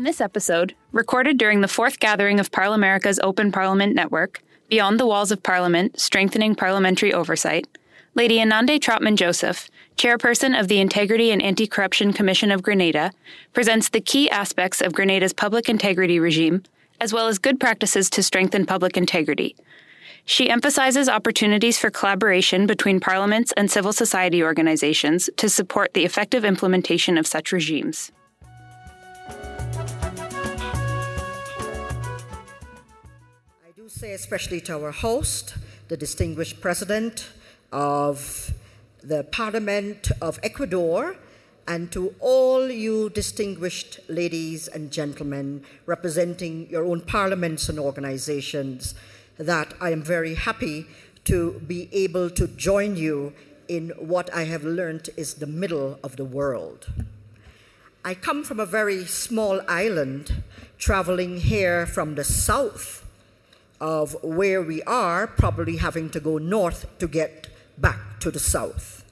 In this episode, recorded during the fourth gathering of ParlAmericas Open Parliament Network, Beyond the Walls of Parliament Strengthening Parliamentary Oversight, Lady Anande Trotman Joseph, chairperson of the Integrity and Anti Corruption Commission of Grenada, presents the key aspects of Grenada's public integrity regime, as well as good practices to strengthen public integrity. She emphasizes opportunities for collaboration between parliaments and civil society organizations to support the effective implementation of such regimes. Say, especially to our host, the distinguished president of the Parliament of Ecuador, and to all you distinguished ladies and gentlemen representing your own parliaments and organizations, that I am very happy to be able to join you in what I have learned is the middle of the world. I come from a very small island, traveling here from the south of where we are, probably having to go north to get back to the south.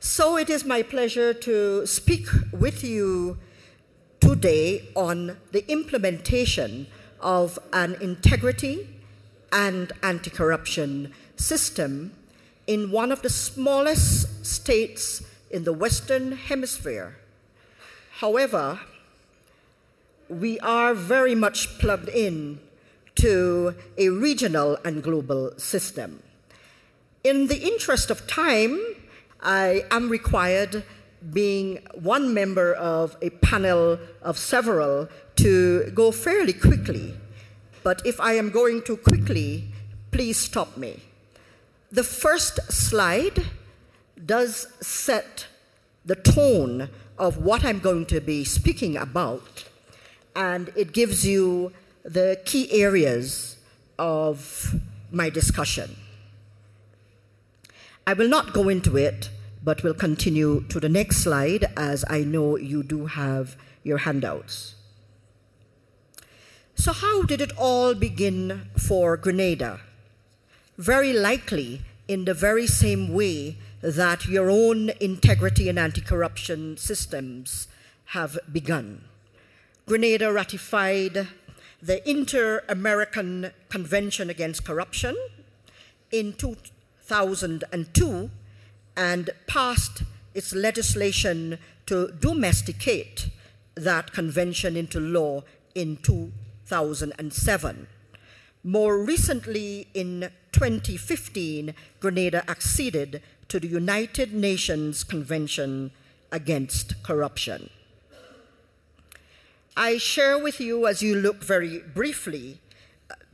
So it is my pleasure to speak with you today on the implementation of an integrity and anti corruption system in one of the smallest states in the Western Hemisphere. However, we are very much plugged in to a regional and global system. In the interest of time, I am required, being one member of a panel of several, to go fairly quickly. But if I am going too quickly, please stop me. The first slide does set the tone of what I'm going to be speaking about, and it gives you the key areas of my discussion. I will not go into it, but will continue to the next slide as I know you do have your handouts. So, how did it all begin for Grenada? Very likely in the very same way that your own integrity and anti corruption systems have begun. Grenada ratified the Inter American Convention Against Corruption in 2002 and passed its legislation to domesticate that convention into law in 2007. More recently, in 2015, Grenada acceded to the United Nations Convention Against Corruption. I share with you, as you look very briefly,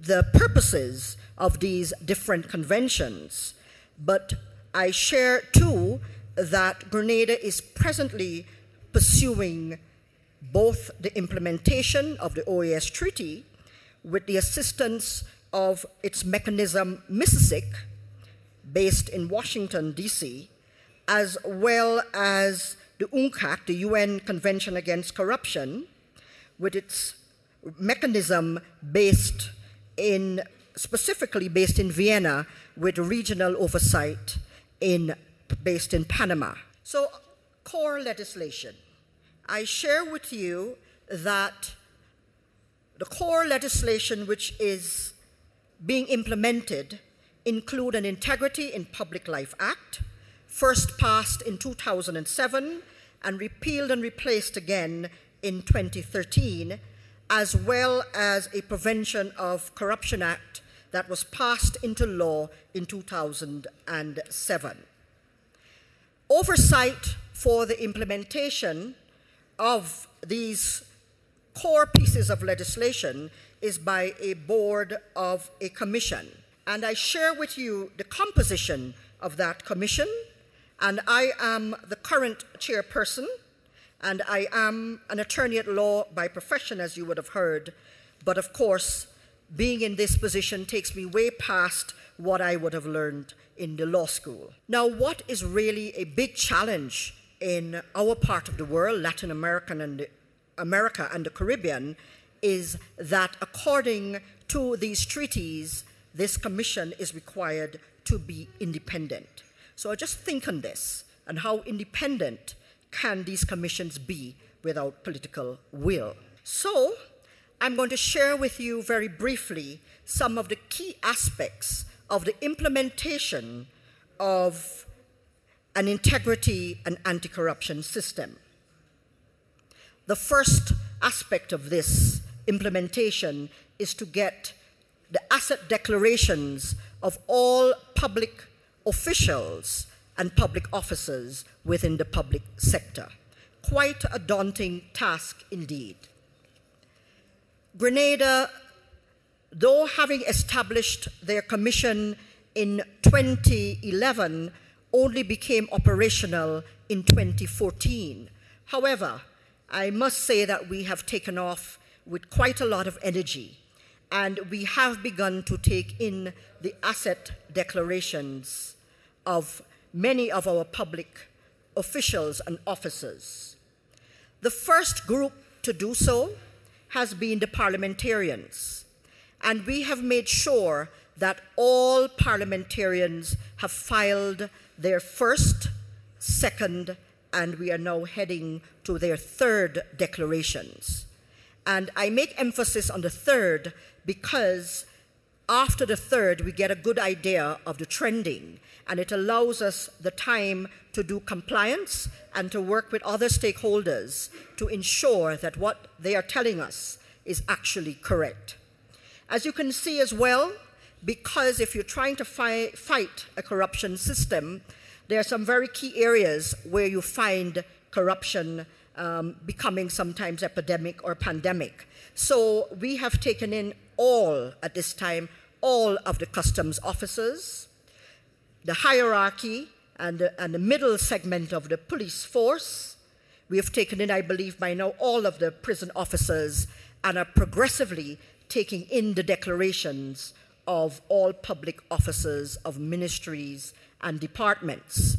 the purposes of these different conventions, but I share too that Grenada is presently pursuing both the implementation of the OAS Treaty with the assistance of its mechanism MESICIC, based in Washington, D.C., as well as the UNCAC, the UN Convention Against Corruption, with its mechanism based in, specifically based in Vienna, with regional oversight in, based in Panama. So, core legislation. I share with you that the core legislation which is being implemented include an Integrity in Public Life Act, first passed in 2007 and repealed and replaced again in 2013, as well as a Prevention of Corruption Act that was passed into law in 2007. Oversight for the implementation of these core pieces of legislation is by a board of a commission. And I share with you the composition of that commission. And I am the current chairperson, and I am an attorney at law by profession, as you would have heard. But of course, being in this position takes me way past what I would have learned in the law school. Now, what is really a big challenge in our part of the world, Latin American and America and the Caribbean, is that according to these treaties, this commission is required to be independent. So I just think on this and how independent can these commissions be without political will. So, I'm going to share with you very briefly some of the key aspects of the implementation of an integrity and anti corruption system. The first aspect of this implementation is to get the asset declarations of all public officials and public officers within the public sector. Quite a daunting task indeed. Grenada, though having established their commission in 2011, only became operational in 2014. However, I must say that we have taken off with quite a lot of energy, and we have begun to take in the asset declarations of many of our public officials and officers. The first group to do so has been the parliamentarians, and we have made sure that all parliamentarians have filed their first, second, and we are now heading to their third declarations. And I make emphasis on the third because after the third, we get a good idea of the trending, and it allows us the time to do compliance and to work with other stakeholders to ensure that what they are telling us is actually correct. As you can see as well, because if you're trying to fi- fight a corruption system, there are some very key areas where you find corruption um, becoming sometimes epidemic or pandemic. So we have taken in all, at this time, all of the customs officers, the hierarchy, and the, and the middle segment of the police force. We have taken in, I believe, by now all of the prison officers and are progressively taking in the declarations of all public officers of ministries and departments.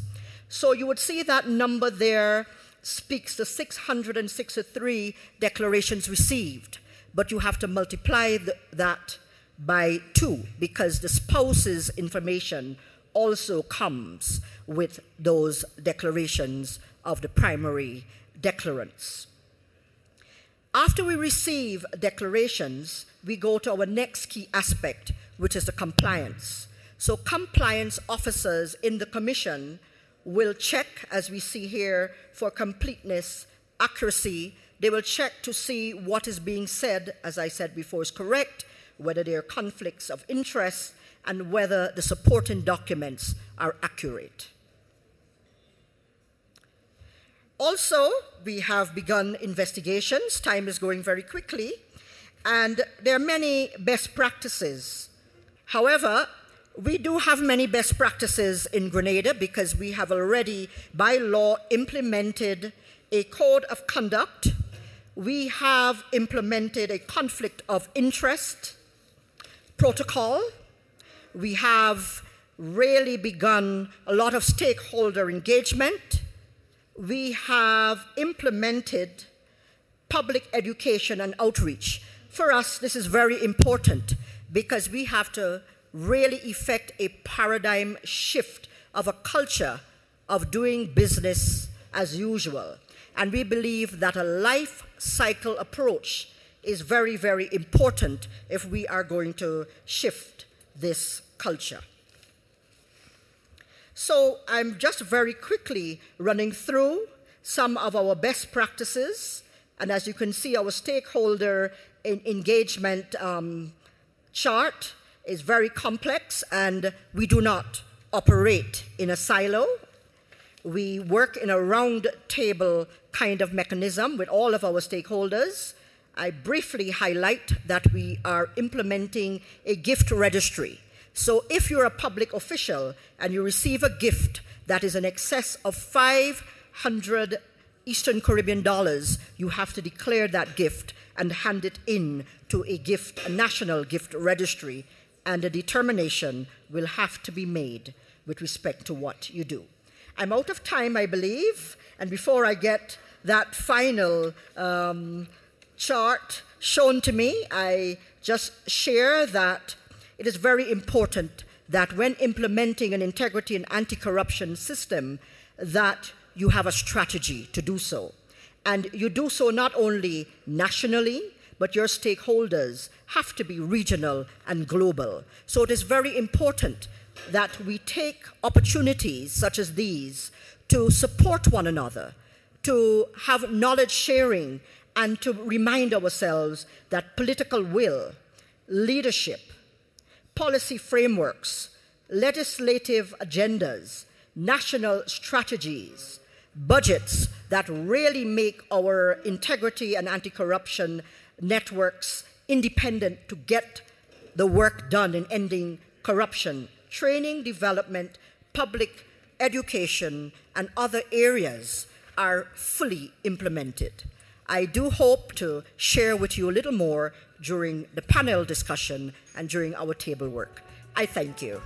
So you would see that number there speaks to 663 declarations received, but you have to multiply the, that by two because the spouse's information also comes with those declarations of the primary declarants. After we receive declarations, we go to our next key aspect, which is the compliance. So, compliance officers in the Commission will check, as we see here, for completeness, accuracy. They will check to see what is being said, as I said before, is correct, whether there are conflicts of interest, and whether the supporting documents are accurate. Also, we have begun investigations. Time is going very quickly, and there are many best practices. However, we do have many best practices in Grenada because we have already, by law, implemented a code of conduct. We have implemented a conflict of interest protocol. We have really begun a lot of stakeholder engagement. We have implemented public education and outreach. For us, this is very important because we have to really effect a paradigm shift of a culture of doing business as usual. And we believe that a life cycle approach is very, very important if we are going to shift this culture. So I'm just very quickly running through some of our best practices. And as you can see, our stakeholder engagement um, chart is very complex, and we do not operate in a silo. We work in a round table kind of mechanism with all of our stakeholders. I briefly highlight that we are implementing a gift registry. So if you're a public official and you receive a gift that is in excess of 500 Eastern Caribbean dollars, you have to declare that gift and hand it in to a gift, a national gift registry and a determination will have to be made with respect to what you do. I'm out of time, I believe, and before I get that final um, chart shown to me, I just share that it is very important that when implementing an integrity and anti-corruption system, that you have a strategy to do so. And you do so not only nationally, but your stakeholders have to be regional and global. So it is very important that we take opportunities such as these to support one another, to have knowledge sharing, and to remind ourselves that political will, leadership, policy frameworks, legislative agendas, national strategies, budgets that really make our integrity and anti corruption networks independent to get the work done in ending corruption, training, development, public education, and other areas are fully implemented. I do hope to share with you a little more during the panel discussion and during our table work. I thank you.